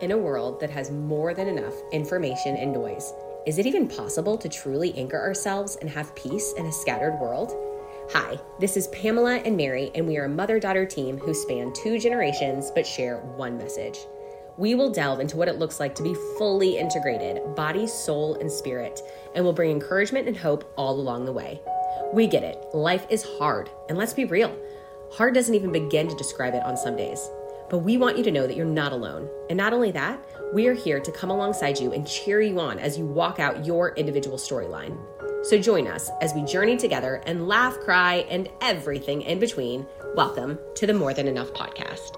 In a world that has more than enough information and noise, is it even possible to truly anchor ourselves and have peace in a scattered world? Hi, this is Pamela and Mary, and we are a mother daughter team who span two generations but share one message. We will delve into what it looks like to be fully integrated, body, soul, and spirit, and will bring encouragement and hope all along the way. We get it, life is hard, and let's be real, hard doesn't even begin to describe it on some days. But we want you to know that you're not alone. And not only that, we are here to come alongside you and cheer you on as you walk out your individual storyline. So join us as we journey together and laugh, cry, and everything in between. Welcome to the More Than Enough podcast.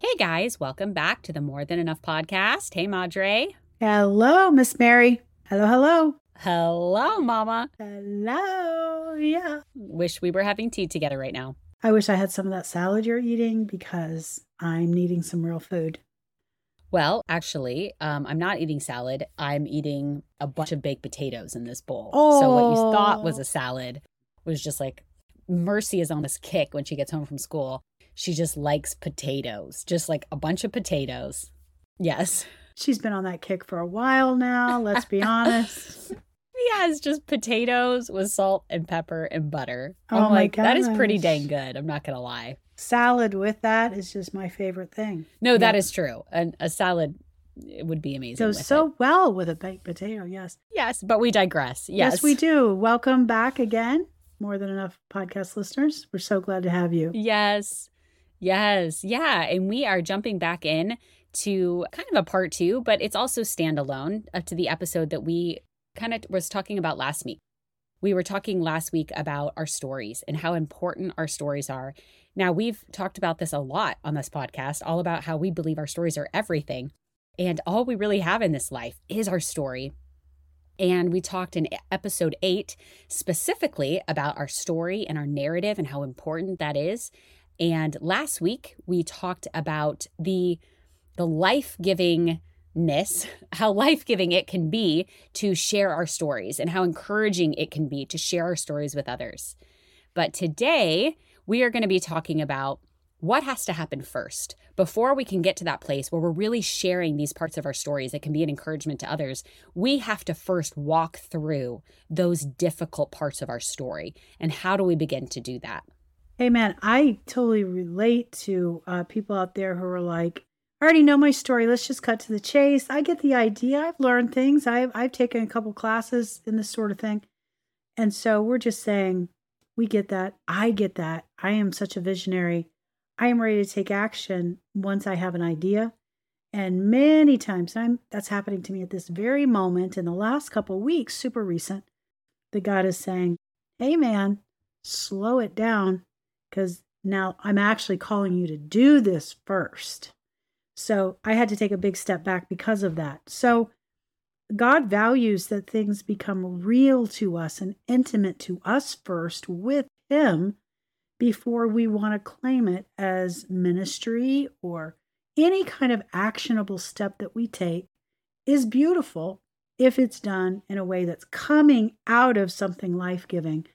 Hey guys, welcome back to the More Than Enough podcast. Hey, Madre. Hello, Miss Mary. Hello, hello. Hello, Mama. Hello. Yeah. Wish we were having tea together right now. I wish I had some of that salad you're eating because I'm needing some real food. Well, actually, um, I'm not eating salad. I'm eating a bunch of baked potatoes in this bowl. Oh. So what you thought was a salad was just like Mercy is on this kick when she gets home from school. She just likes potatoes, just like a bunch of potatoes. Yes. She's been on that kick for a while now, let's be honest. Yes, just potatoes with salt and pepper and butter. Oh I'm my like, that is pretty dang good. I'm not gonna lie. Salad with that is just my favorite thing. No, that Yeah. is true. And a salad it would be amazing. Goes so it. well with a baked potato, yes. Yes, but we digress. Yes. Yes, we do. Welcome back again. More than enough podcast listeners. We're so glad to have you. Yes. Yes. Yeah. And we are jumping back in to kind of a part two, but it's also standalone uh, to the episode that we kind of was talking about last week. We were talking last week about our stories and how important our stories are. Now, we've talked about this a lot on this podcast, all about how we believe our stories are everything. And all we really have in this life is our story. And we talked in episode eight specifically about our story and our narrative and how important that is. And last week we talked about the the life-givingness, how life-giving it can be to share our stories and how encouraging it can be to share our stories with others. But today we are going to be talking about what has to happen first before we can get to that place where we're really sharing these parts of our stories that can be an encouragement to others. We have to first walk through those difficult parts of our story. And how do we begin to do that? Hey, man, I totally relate to uh, people out there who are like, I already know my story. Let's just cut to the chase. I get the idea. I've learned things. I've, I've taken a couple classes in this sort of thing. And so we're just saying, we get that. I get that. I am such a visionary. I am ready to take action once I have an idea. And many times I'm that's happening to me at this very moment in the last couple weeks, super recent, the God is saying, Hey man, slow it down because now I'm actually calling you to do this first. So I had to take a big step back because of that. So God values that things become real to us and intimate to us first with Him before we want to claim it as ministry or any kind of actionable step that we take is beautiful if it's done in a way that's coming out of something life giving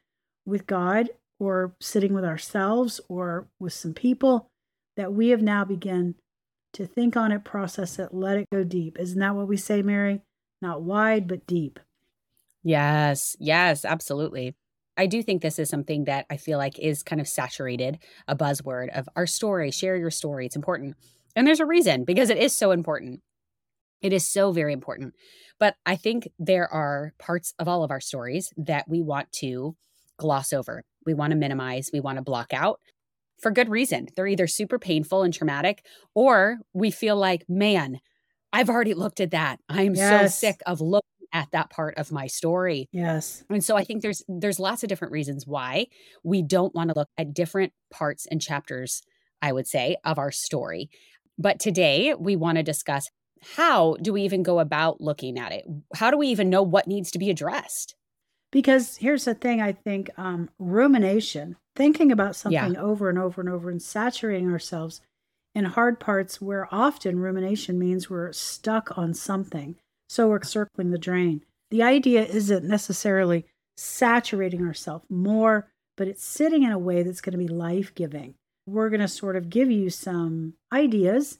with God or sitting with ourselves or with some people that we have now begun to think on it, process it, let it go deep. Isn't that what we say, Mary? Not wide, but deep. Yes, yes, absolutely. I do think this is something that I feel like is kind of saturated, a buzzword of our story, share your story. It's important. And there's a reason because it is so important. It is so very important. But I think there are parts of all of our stories that we want to gloss over. We want to minimize, we want to block out for good reason. They're either super painful and traumatic, or we feel like, man, I've already looked at that. I'm Yes. so sick of looking at that part of my story. Yes. And so I think there's there's lots of different reasons why we don't want to look at different parts and chapters, I would say, of our story. But today we want to discuss how do we even go about looking at it? How do we even know what needs to be addressed? Because here's the thing I think um, rumination, thinking about Yeah. something over and over and over and saturating ourselves in hard parts where often rumination means we're stuck on something. So we're circling the drain. The idea isn't necessarily saturating ourselves more, but it's sitting in a way that's going to be life giving. We're going to sort of give you some ideas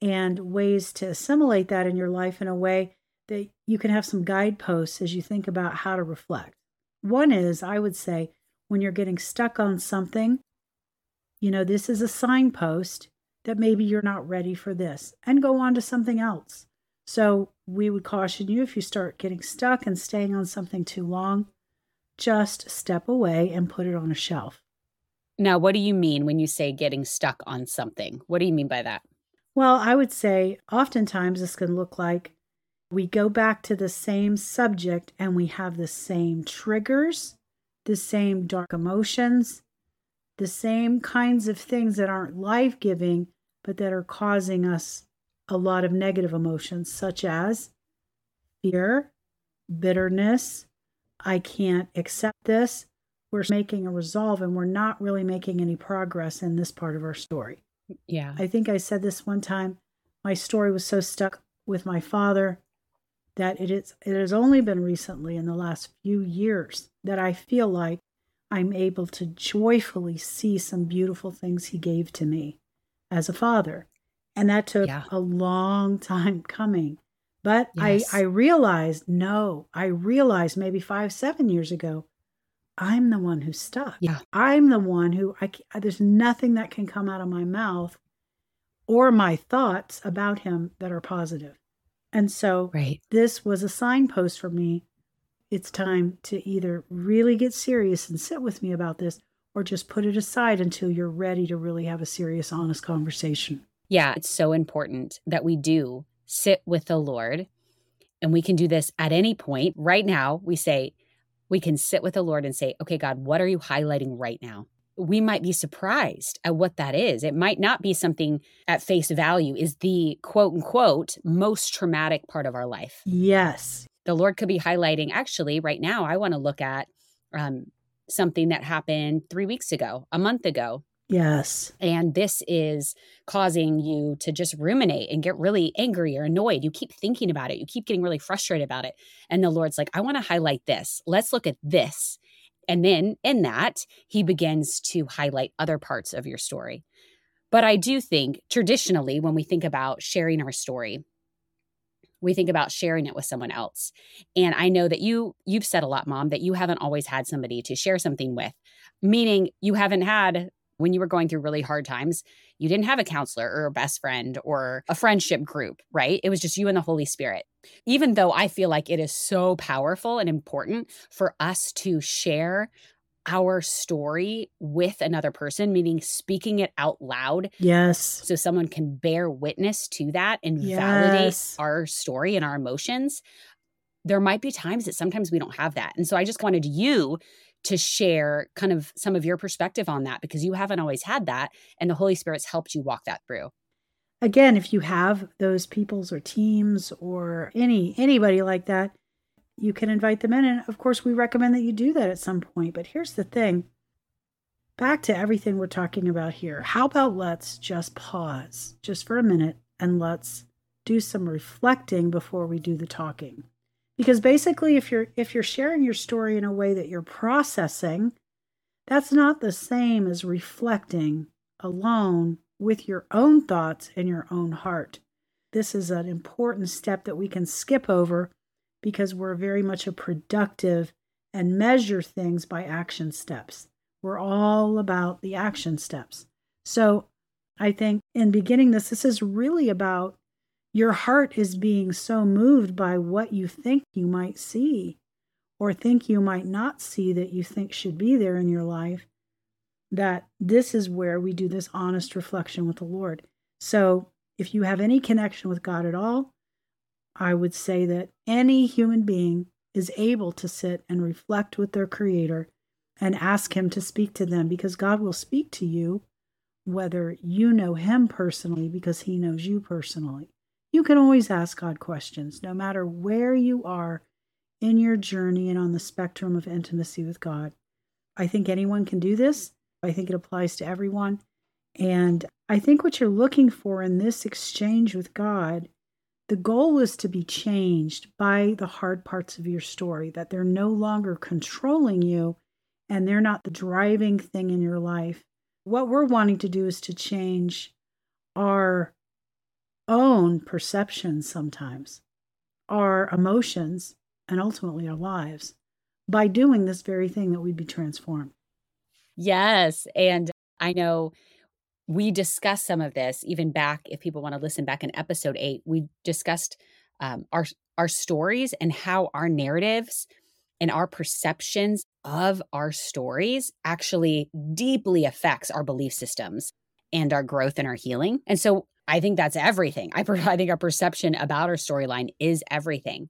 and ways to assimilate that in your life in a way that you can have some guideposts as you think about how to reflect. One is, I would say, when you're getting stuck on something, you know, this is a signpost that maybe you're not ready for this and go on to something else. So, we would caution you if you start getting stuck and staying on something too long, just step away and put it on a shelf. Now, what do you mean when you say getting stuck on something? What do you mean by that? Well, I would say oftentimes this can look like we go back to the same subject and we have the same triggers, the same dark emotions, the same kinds of things that aren't life giving, but that are causing us a lot of negative emotions, such as fear, bitterness, I can't accept this. We're making a resolve and we're not really making any progress in this part of our story. Yeah. I think I said this one time. My story was so stuck with my father that it is it has only been recently in the last few years that I feel like I'm able to joyfully see some beautiful things he gave to me as a father. And that took yeah. a long time coming. But yes. I, I realized, no, I realized maybe five, seven years ago, I'm the one who's stuck. Yeah. I'm the one who I there's nothing that can come out of my mouth or my thoughts about him that are positive. And so right. this was a signpost for me. It's time to either really get serious and sit with me about this or just put it aside until you're ready to really have a serious, honest conversation. Yeah, it's so important that we do sit with the Lord. And we can do this at any point. Right now, we say, we can sit with the Lord and say, okay, God, what are you highlighting right now? We might be surprised at what that is. It might not be something at face value, is the quote unquote most traumatic part of our life. Yes. The Lord could be highlighting, actually, right now, I want to look at um, something that happened three weeks ago, a month ago, Yes. And this is causing you to just ruminate and get really angry or annoyed. You keep thinking about it. You keep getting really frustrated about it. And the Lord's like, I want to highlight this. Let's look at this. And then in that, he begins to highlight other parts of your story. But I do think traditionally, when we think about sharing our story, we think about sharing it with someone else. And I know that you you've said a lot mom that you haven't always had somebody to share something with, meaning you haven't had when you were going through really hard times, you didn't have a counselor or a best friend or a friendship group, right? It was just you and the Holy Spirit. Even though I feel like it is so powerful and important for us to share our story with another person, meaning speaking it out loud. Yes. So someone can bear witness to that and yes. validate our story and our emotions. There might be times that sometimes we don't have that. And so I just wanted you to share kind of some of your perspective on that because you haven't always had that and the Holy Spirit's helped you walk that through. Again, if you have those peoples or teams or any anybody like that, you can invite them in and of course we recommend that you do that at some point. But here's the thing. Back to everything we're talking about here. How about let's just pause just for a minute and let's do some reflecting before we do the talking because basically if you're if you're sharing your story in a way that you're processing that's not the same as reflecting alone with your own thoughts and your own heart. This is an important step that we can skip over because we're very much a productive and measure things by action steps. We're all about the action steps. So i think in beginning this this is really about your heart is being so moved by what you think you might see or think you might not see that you think should be there in your life, that this is where we do this honest reflection with the Lord. So, if you have any connection with God at all, I would say that any human being is able to sit and reflect with their Creator and ask Him to speak to them because God will speak to you whether you know Him personally because He knows you personally. You can always ask God questions, no matter where you are in your journey and on the spectrum of intimacy with God. I think anyone can do this. I think it applies to everyone. And I think what you're looking for in this exchange with God, the goal is to be changed by the hard parts of your story, that they're no longer controlling you and they're not the driving thing in your life. What we're wanting to do is to change our own perceptions sometimes, our emotions, and ultimately our lives by doing this very thing that we'd be transformed. Yes. And I know we discussed some of this even back, if people want to listen back in episode eight, we discussed um, our, our stories and how our narratives and our perceptions of our stories actually deeply affects our belief systems and our growth and our healing. And so I think that's everything. I, think our perception about our storyline is everything.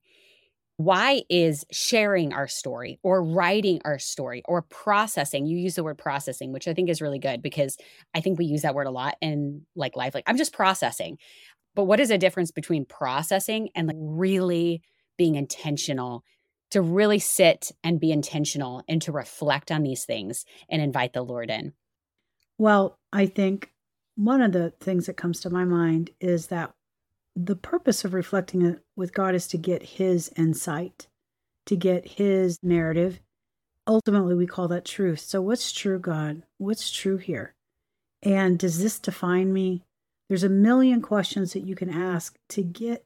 Why is sharing our story or writing our story or processing? You use the word processing, which I think is really good because I think we use that word a lot in like life. Like, I'm just processing. But what is the difference between processing and like really being intentional to really sit and be intentional and to reflect on these things and invite the Lord in? Well, I think one of the things that comes to my mind is that the purpose of reflecting with God is to get His insight, to get His narrative. Ultimately, we call that truth. So, what's true, God? What's true here? And does this define me? There's a million questions that you can ask to get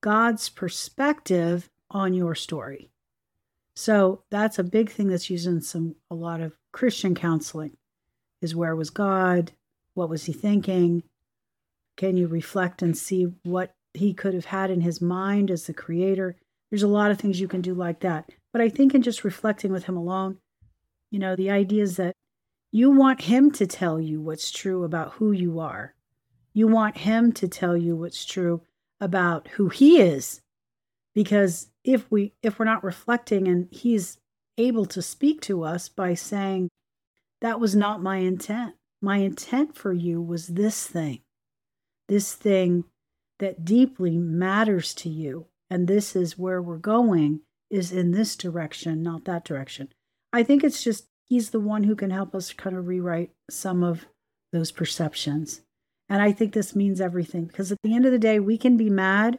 God's perspective on your story. So that's a big thing that's used in some a lot of Christian counseling is where was God? What was he thinking? Can you reflect and see what he could have had in his mind as the creator? There's a lot of things you can do like that. But I think in just reflecting with him alone, you know, the idea is that you want him to tell you what's true about who you are. You want him to tell you what's true about who he is. Because if we if we're not reflecting and he's able to speak to us by saying that was not my intent. My intent for you was this thing this thing that deeply matters to you, and this is where we're going, is in this direction, not that direction. I think it's just he's the one who can help us kind of rewrite some of those perceptions. And I think this means everything because at the end of the day, we can be mad,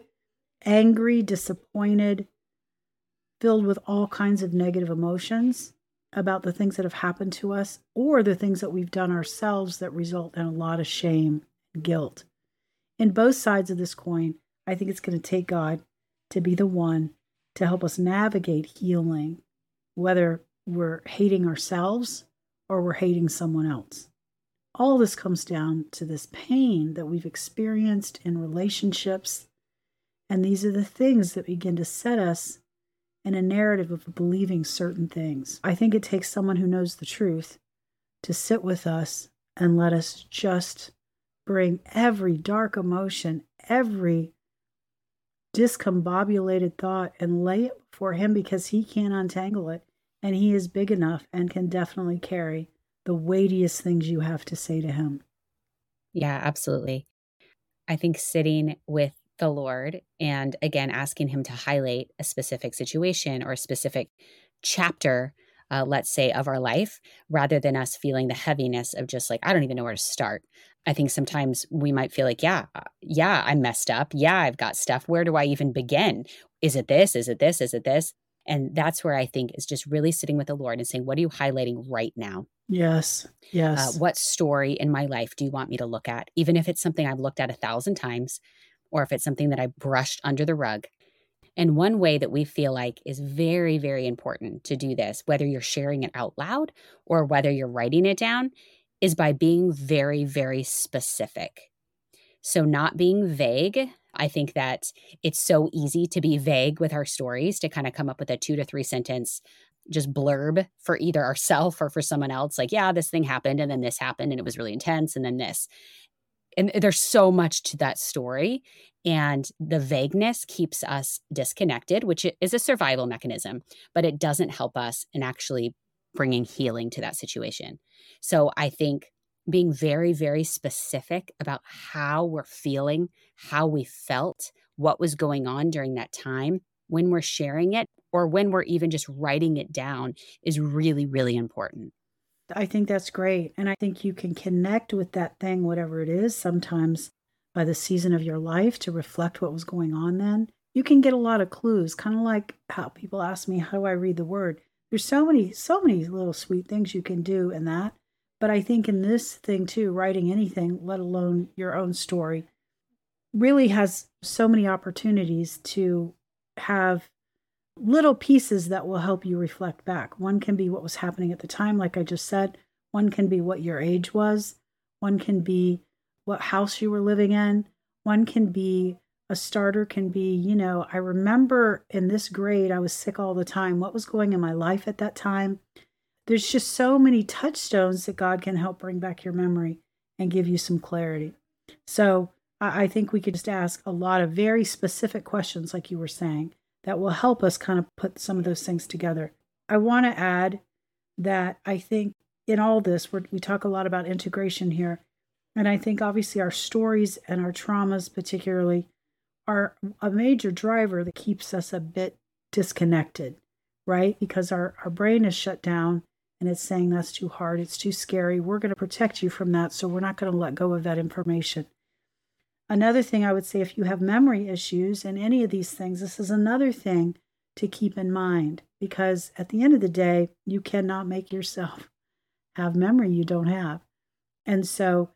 angry, disappointed, filled with all kinds of negative emotions about the things that have happened to us or the things that we've done ourselves that result in a lot of shame and guilt in both sides of this coin, I think it's going to take God to be the one to help us navigate healing, whether we're hating ourselves or we're hating someone else. All this comes down to this pain that we've experienced in relationships. And these are the things that begin to set us in a narrative of believing certain things. I think it takes someone who knows the truth to sit with us and let us just bring every dark emotion, every discombobulated thought, and lay it before Him because He can't untangle it. And He is big enough and can definitely carry the weightiest things you have to say to Him. Yeah, absolutely. I think sitting with the Lord and again asking Him to highlight a specific situation or a specific chapter uh, let's say, of our life, rather than us feeling the heaviness of just like, I don't even know where to start. I think sometimes we might feel like, yeah, uh, yeah, I'm messed up. Yeah, I've got stuff. Where do I even begin? Is it this? Is it this? Is it this? And that's where I think is just really sitting with the Lord and saying, what are you highlighting right now? Yes. Yes. Uh, what story in my life do you want me to look at? Even if it's something I've looked at a thousand times, or if it's something that I brushed under the rug, and one way that we feel like is very, very important to do this, whether you're sharing it out loud or whether you're writing it down, is by being very, very specific. So, not being vague. I think that it's so easy to be vague with our stories, to kind of come up with a two to three sentence just blurb for either ourselves or for someone else. Like, yeah, this thing happened and then this happened and it was really intense and then this and there's so much to that story and the vagueness keeps us disconnected which is a survival mechanism but it doesn't help us in actually bringing healing to that situation. So i think being very very specific about how we're feeling how we felt what was going on during that time when we're sharing it or when we're even just writing it down is really really important I think that's great. And I think you can connect with that thing, whatever it is, sometimes by the season of your life to reflect what was going on then. You can get a lot of clues, kind of like how people ask me, How do I read the word? There's so many, so many little sweet things you can do in that. But I think in this thing too, writing anything, let alone your own story, really has so many opportunities to have little pieces that will help you reflect back. One can be what was happening at the time, like I just said. One can be what your age was. One can be what house you were living in. One can be a starter, can be, you know, I remember in this grade, I was sick all the time. What was going in my life at that time? There's just so many touchstones that God can help bring back your memory and give you some clarity. So I think we could just ask a lot of very specific questions, like you were saying, that will help us kind of put some of those things together. I want to add that I think in all this, we talk a lot about integration here. And I think obviously our stories and our traumas, particularly, are a major driver that keeps us a bit disconnected, right? Because our, our brain is shut down and it's saying that's too hard, it's too scary. We're going to protect you from that. So we're not going to let go of that information. Another thing I would say if you have memory issues and any of these things, this is another thing to keep in mind because at the end of the day, you cannot make yourself have memory you don't have. And so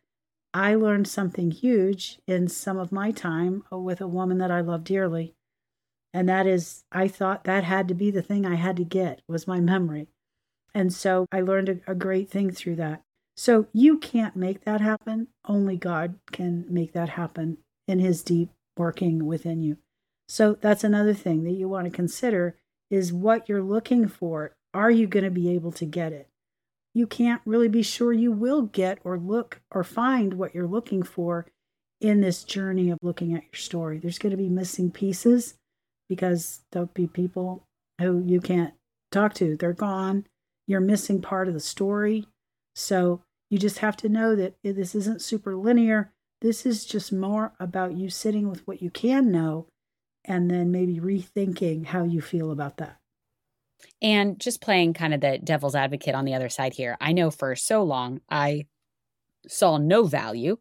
I learned something huge in some of my time uh, with a woman that I love dearly. And that is, I thought that had to be the thing I had to get was my memory. And so I learned a, a great thing through that. So you can't make that happen. Only God can make that happen in his deep working within you. So that's another thing that you want to consider is what you're looking for. Are you going to be able to get it? You can't really be sure you will get or look or find what you're looking for in this journey of looking at your story. There's going to be missing pieces because there'll be people who you can't talk to. They're gone. You're missing part of the story. So you just have to know that this isn't super linear. This is just more about you sitting with what you can know and then maybe rethinking how you feel about that. And just playing kind of the devil's advocate on the other side here. I know for so long I saw no value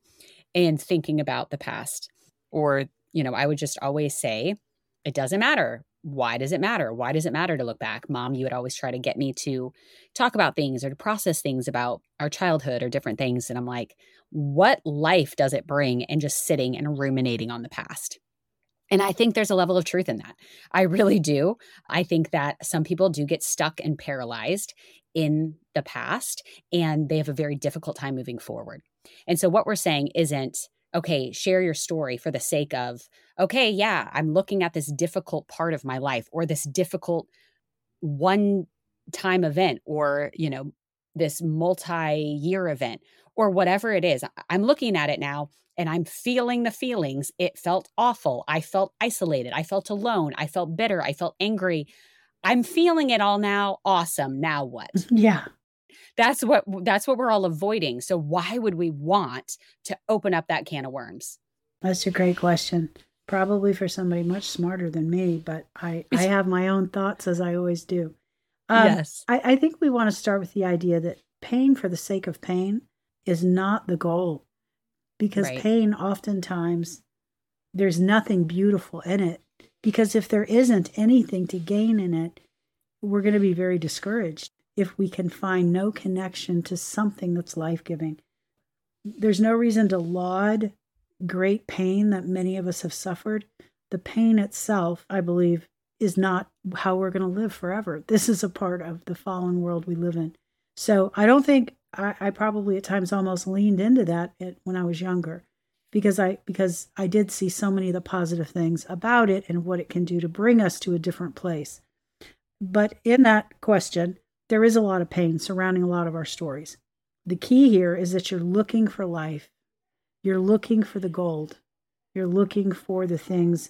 in thinking about the past. Or, you know, I would just always say, it doesn't matter why does it matter? Why does it matter to look back? Mom, you would always try to get me to talk about things or to process things about our childhood or different things. And I'm like, what life does it bring in just sitting and ruminating on the past? And I think there's a level of truth in that. I really do. I think that some people do get stuck and paralyzed in the past and they have a very difficult time moving forward. And so what we're saying isn't, okay, share your story for the sake of, okay, yeah, I'm looking at this difficult part of my life or this difficult one time event or, you know, this multi year event or whatever it is. I'm looking at it now and I'm feeling the feelings. It felt awful. I felt isolated. I felt alone. I felt bitter. I felt angry. I'm feeling it all now. Awesome. Now what? Yeah that's what that's what we're all avoiding. So why would we want to open up that can of worms? That's a great question. Probably for somebody much smarter than me but i i have my own thoughts as i always do. Um, yes. I, I think we want to start with the idea that pain for the sake of pain is not the goal. Because right. pain oftentimes there's nothing beautiful in it. Because if there isn't anything to gain in it we're going to be very discouraged if we can find no connection to something that's life giving. There's no reason to laud great pain that many of us have suffered. The pain itself, I believe, is not how we're going to live forever. This is a part of the fallen world we live in. So I don't think I, I probably at times almost leaned into that when I was younger because I because I did see so many of the positive things about it and what it can do to bring us to a different place. But in that question, there is a lot of pain surrounding a lot of our stories. The key here is that you're looking for life. You're looking for the gold. You're looking for the things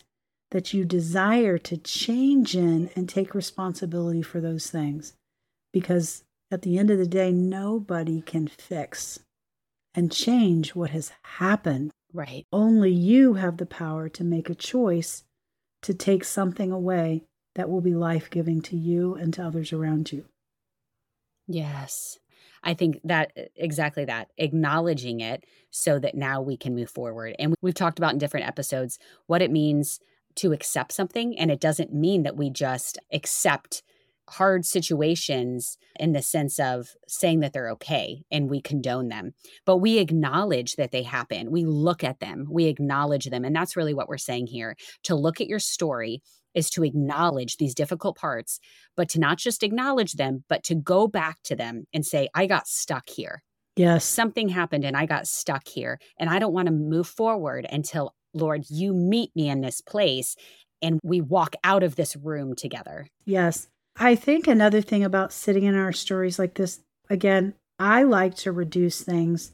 that you desire to change in and take responsibility for those things. Because at the end of the day, nobody can fix and change what has happened. Right. Only you have the power to make a choice to take something away that will be life giving to you and to others around you. Yes. I think that exactly that, acknowledging it so that now we can move forward. And we've talked about in different episodes what it means to accept something. And it doesn't mean that we just accept hard situations in the sense of saying that they're okay and we condone them, but we acknowledge that they happen. We look at them, we acknowledge them. And that's really what we're saying here. To look at your story is to acknowledge these difficult parts, but to not just acknowledge them, but to go back to them and say, I got stuck here. Yes. Something happened and I got stuck here. And I don't want to move forward until, Lord, you meet me in this place and we walk out of this room together. Yes. I think another thing about sitting in our stories like this, again, I like to reduce things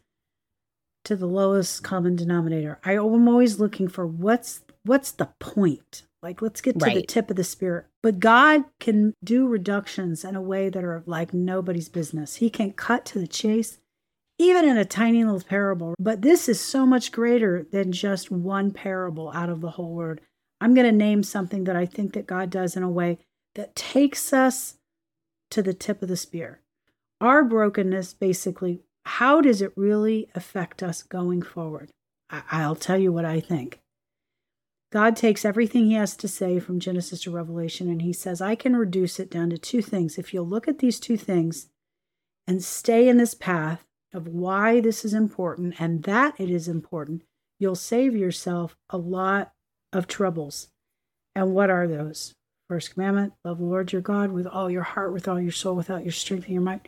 to the lowest common denominator. I am always looking for what's what's the point? Like let's get to right. the tip of the spear. But God can do reductions in a way that are like nobody's business. He can cut to the chase even in a tiny little parable. But this is so much greater than just one parable out of the whole word. I'm going to name something that I think that God does in a way that takes us to the tip of the spear. Our brokenness, basically, how does it really affect us going forward? I- will tell you what I think. God takes everything he has to say from Genesis to Revelation and he says, I can reduce it down to two things. If you'll look at these two things and stay in this path of why this is important and that it is important, you'll save yourself a lot of troubles. And what are those? First commandment, love the Lord your God with all your heart, with all your soul, without your strength and your might.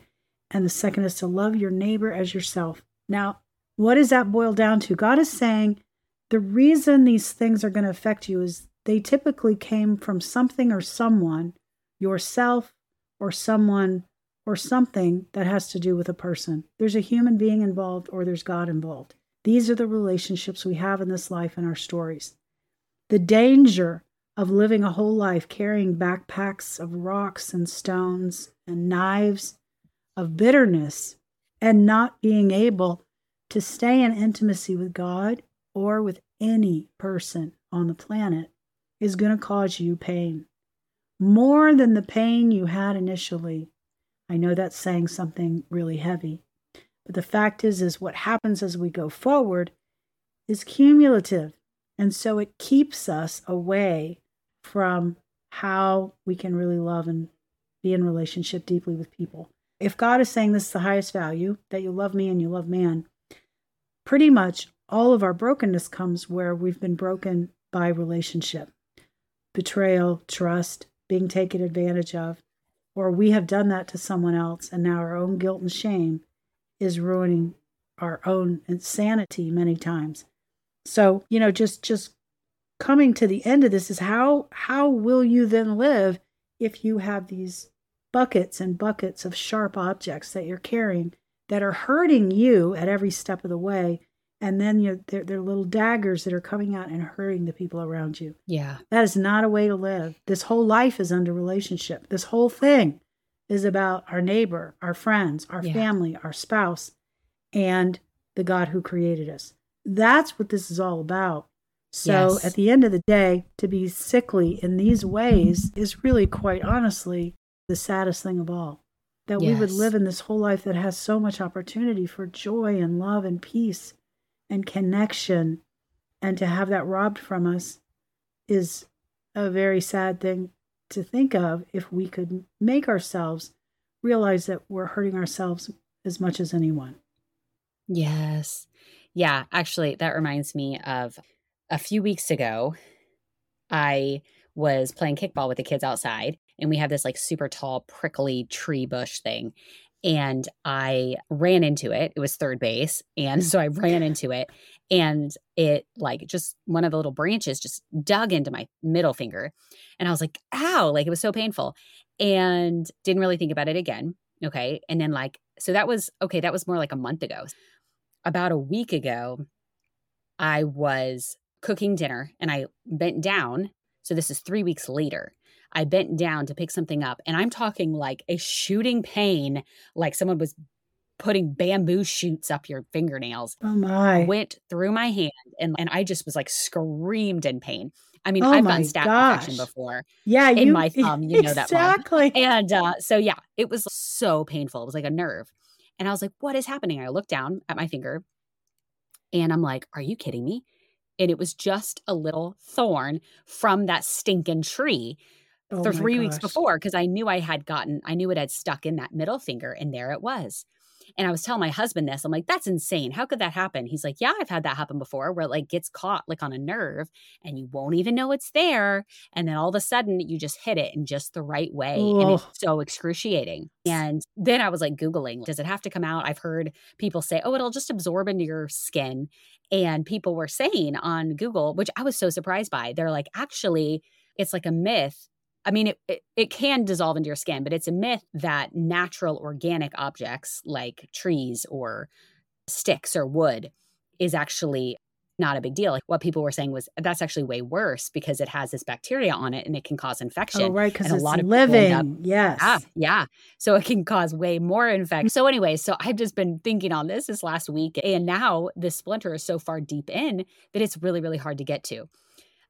And the second is to love your neighbor as yourself. Now, what does that boil down to? God is saying the reason these things are going to affect you is they typically came from something or someone, yourself or someone or something that has to do with a person. There's a human being involved or there's God involved. These are the relationships we have in this life and our stories. The danger of living a whole life carrying backpacks of rocks and stones and knives of bitterness and not being able to stay in intimacy with God or with any person on the planet is going to cause you pain. More than the pain you had initially. I know that's saying something really heavy. But the fact is is what happens as we go forward is cumulative. And so it keeps us away from how we can really love and be in relationship deeply with people. If God is saying this is the highest value, that you love me and you love man, pretty much all of our brokenness comes where we've been broken by relationship betrayal, trust, being taken advantage of, or we have done that to someone else, and now our own guilt and shame is ruining our own insanity many times. So, you know, just just coming to the end of this is how how will you then live if you have these buckets and buckets of sharp objects that you're carrying that are hurting you at every step of the way and then you they're, they're little daggers that are coming out and hurting the people around you yeah that is not a way to live this whole life is under relationship this whole thing is about our neighbor our friends our yeah. family our spouse and the god who created us that's what this is all about so yes. at the end of the day, to be sickly in these ways is really quite honestly the saddest thing of all. That yes. we would live in this whole life that has so much opportunity for joy and love and peace and connection, and to have that robbed from us is a very sad thing to think of if we could make ourselves realize that we're hurting ourselves as much as anyone. Yes. Yeah, actually, that reminds me of a few weeks ago, I was playing kickball with the kids outside, and we have this like super tall, prickly tree bush thing. And I ran into it. It was third base. And so I ran into it, and it like just one of the little branches just dug into my middle finger. And I was like, ow, like it was so painful. And didn't really think about it again. Okay. And then, like, so that was okay, that was more like a month ago. About a week ago, I was cooking dinner and I bent down. So this is three weeks later. I bent down to pick something up, and I'm talking like a shooting pain, like someone was putting bamboo shoots up your fingernails. Oh my. Went through my hand and, and I just was like screamed in pain. I mean, oh I've done staph gosh. infection before. Yeah, in you, my thumb, you know exactly. that exactly. And uh, so yeah, it was so painful. It was like a nerve, and I was like, "What is happening?" I looked down at my finger, and I'm like, "Are you kidding me?" and it was just a little thorn from that stinking tree. Oh for three weeks before because I knew I had gotten, I knew it had stuck in that middle finger, and there it was. And I was telling my husband this. I'm like, that's insane. How could that happen? He's like, yeah, I've had that happen before where it like gets caught like on a nerve and you won't even know it's there. And then all of a sudden you just hit it in just the right way. And it's so excruciating. And then I was like Googling, does it have to come out? I've heard people say, oh, it'll just absorb into your skin. And people were saying on Google, which I was so surprised by, they're like, actually, it's like a myth I mean, it, it, it can dissolve into your skin, but it's a myth that natural organic objects like trees or sticks or wood is actually not a big deal. Like what people were saying was that's actually way worse because it has this bacteria on it and it can cause infection. Oh, right, because and a lot of living. up- yes. Yeah, yeah. So it can cause way more infection. So, anyway, so I've just been thinking on this this last week, and now this splinter is so far deep in that it's really, really hard to get to.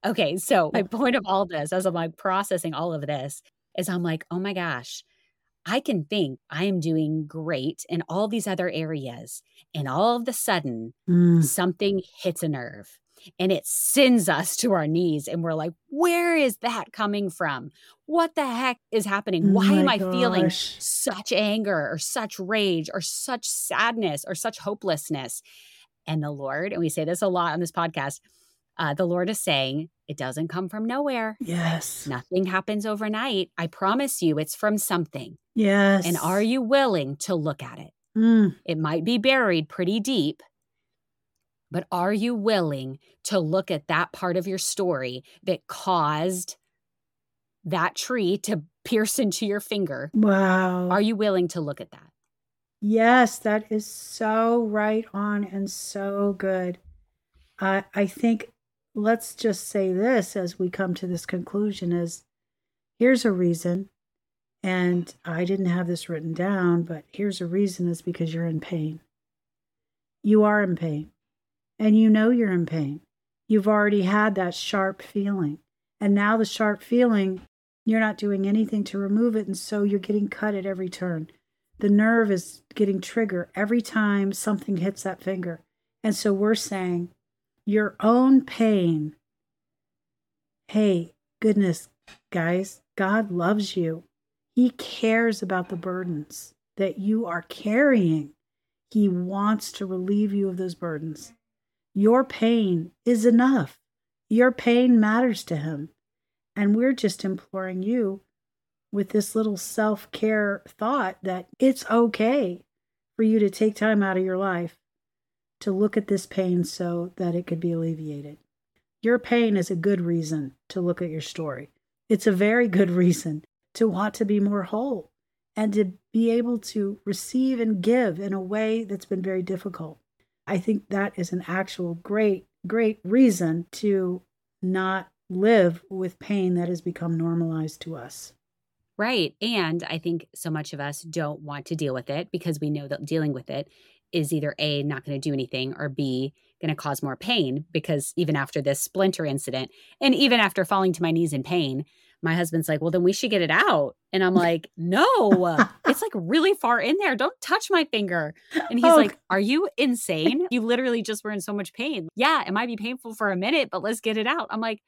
Okay, so my point of all this, as I'm like processing all of this, is I'm like, oh my gosh, I can think I am doing great in all these other areas, and all of the sudden, Mm. something hits a nerve and it sends us to our knees and we're like where is that coming from? What the heck is happening? Why Oh am i feeling such anger or such rage or such sadness or such hopelessness? And the lord and we say this a lot on this podcast uh, the lord is saying it doesn't come from nowhere Yes. nothing happens overnight i promise you it's from something Yes. and are you willing to look at it Mm. it might be buried pretty deep, but are you willing to look at that part of your story that caused that tree to pierce into your finger? Wow. Are you willing to look at that? Yes, that is so right on and so good. I I think let's just say this as we come to this conclusion is here's a reason and I didn't have this written down, but here's a reason is because you're in pain. You are in pain. And you know you're in pain. You've already had that sharp feeling. And now the sharp feeling, you're not doing anything to remove it. And so you're getting cut at every turn the nerve is getting triggered every time something hits that finger. And so we're saying your own pain. Hey, goodness, guys, God loves you. He cares about the burdens that you are carrying. He wants to relieve you of those burdens. Your pain is enough. Your pain matters to Him. And we're just imploring you with this little self care thought that it's okay for you to take time out of your life to look at this pain so that it could be alleviated. Your pain is a good reason to look at your story. It's a very good reason to want to be more whole and to be able to receive and give in a way that's been very difficult. I think that is an actual great, great reason to not live with pain that has become normalized to us. Right. And I think so much of us don't want to deal with it because we know that dealing with it is either A, not going to do anything, or B, going to cause more pain. Because even after this splinter incident, and even after falling to my knees in pain, my husband's like, Well, then we should get it out. And I'm like, No, it's like really far in there. Don't touch my finger. And he's Oh, like, Are you insane? You literally just were in so much pain. Yeah, it might be painful for a minute, but let's get it out. I'm like,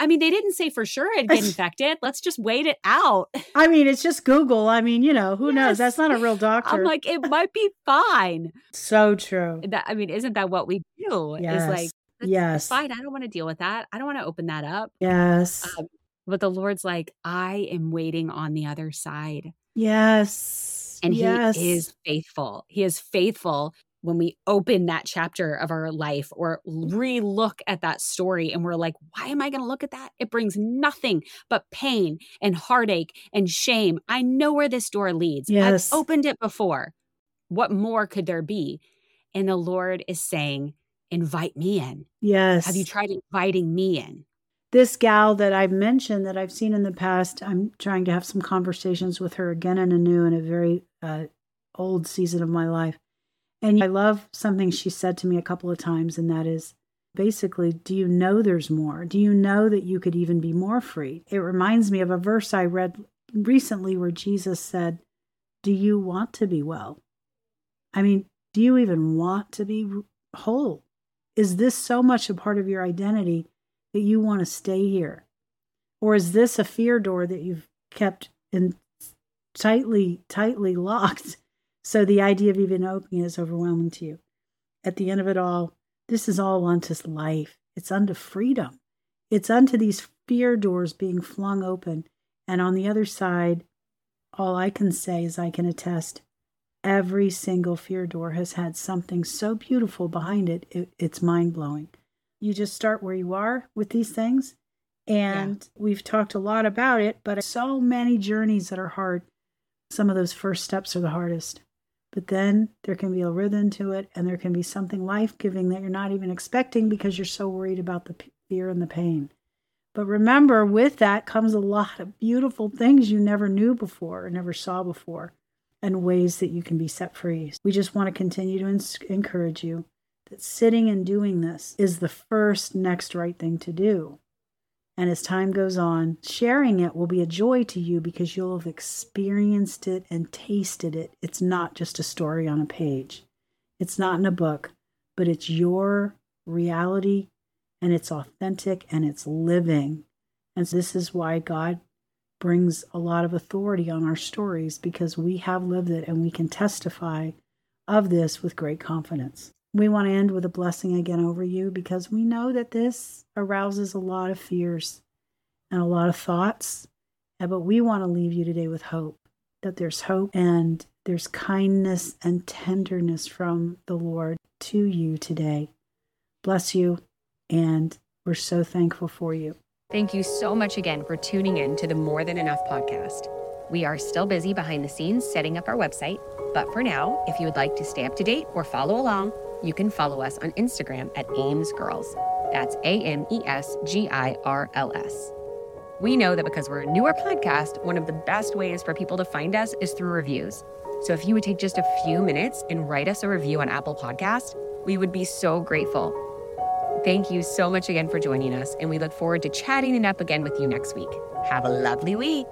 I mean, they didn't say for sure it'd get infected. Let's just wait it out. I mean, it's just Google. I mean, you know, who knows? That's not a real doctor. I'm like, it might be fine. so true. That I mean, isn't that what we do? Is Yes. like, yes. fine. I don't want to deal with that. I don't want to open that up. Yes. Um, But the Lord's like, I am waiting on the other side. yes. And yes. he is faithful. He is faithful when we open that chapter of our life or re-look at that story and we're like, why am I going to look at that? It brings nothing but pain and heartache and shame. I know where this door leads. Yes. I've opened it before. What more could there be? And the Lord is saying, invite me in. Yes. Have you tried inviting me in? this gal that I've mentioned that I've seen in the past, I'm trying to have some conversations with her again and anew in a very uh, old season of my life. And I love something she said to me a couple of times, and that is basically, do you know there's more? Do you know that you could even be more free? It reminds me of a verse I read recently where Jesus said, Do you want to be well? I mean, do you even want to be whole? Is this so much a part of your identity that you want to stay here Or is this a fear door that you've kept in tightly, tightly locked? So the idea of even opening is overwhelming to you. At the end of it all, this is all unto life. It's unto freedom. It's unto these fear doors being flung open. And on the other side, all I can say is I can attest every single fear door has had something so beautiful behind it, it it's mind blowing. You just start where you are with these things. And yeah. we've talked a lot about it, but so many journeys that are hard. Some of those first steps are the hardest. But then there can be a rhythm to it, and there can be something life giving that you're not even expecting because you're so worried about the fear and the pain. But remember, with that comes a lot of beautiful things you never knew before or never saw before, and ways that you can be set free. We just want to continue to encourage you that sitting and doing this is the first next right thing to do. And as time goes on, sharing it will be a joy to you because you'll have experienced it and tasted it. It's not just a story on a page, it's not in a book, but it's your reality and it's authentic and it's living. And this is why God brings a lot of authority on our stories because we have lived it and we can testify of this with great confidence. We want to end with a blessing again over you because we know that this arouses a lot of fears and a lot of thoughts. But we want to leave you today with hope that there's hope and there's kindness and tenderness from the Lord to you today. Bless you and we're so thankful for you. Thank you so much again for tuning in to the More Than Enough podcast. We are still busy behind the scenes setting up our website, but for now, if you would like to stay up to date or follow along, you can follow us on Instagram at Ames Girls. That's A M E S G I R L S. We know that because we're a newer podcast, one of the best ways for people to find us is through reviews. So if you would take just a few minutes and write us a review on Apple Podcast, we would be so grateful. Thank you so much again for joining us, and we look forward to chatting it up again with you next week. Have a lovely week.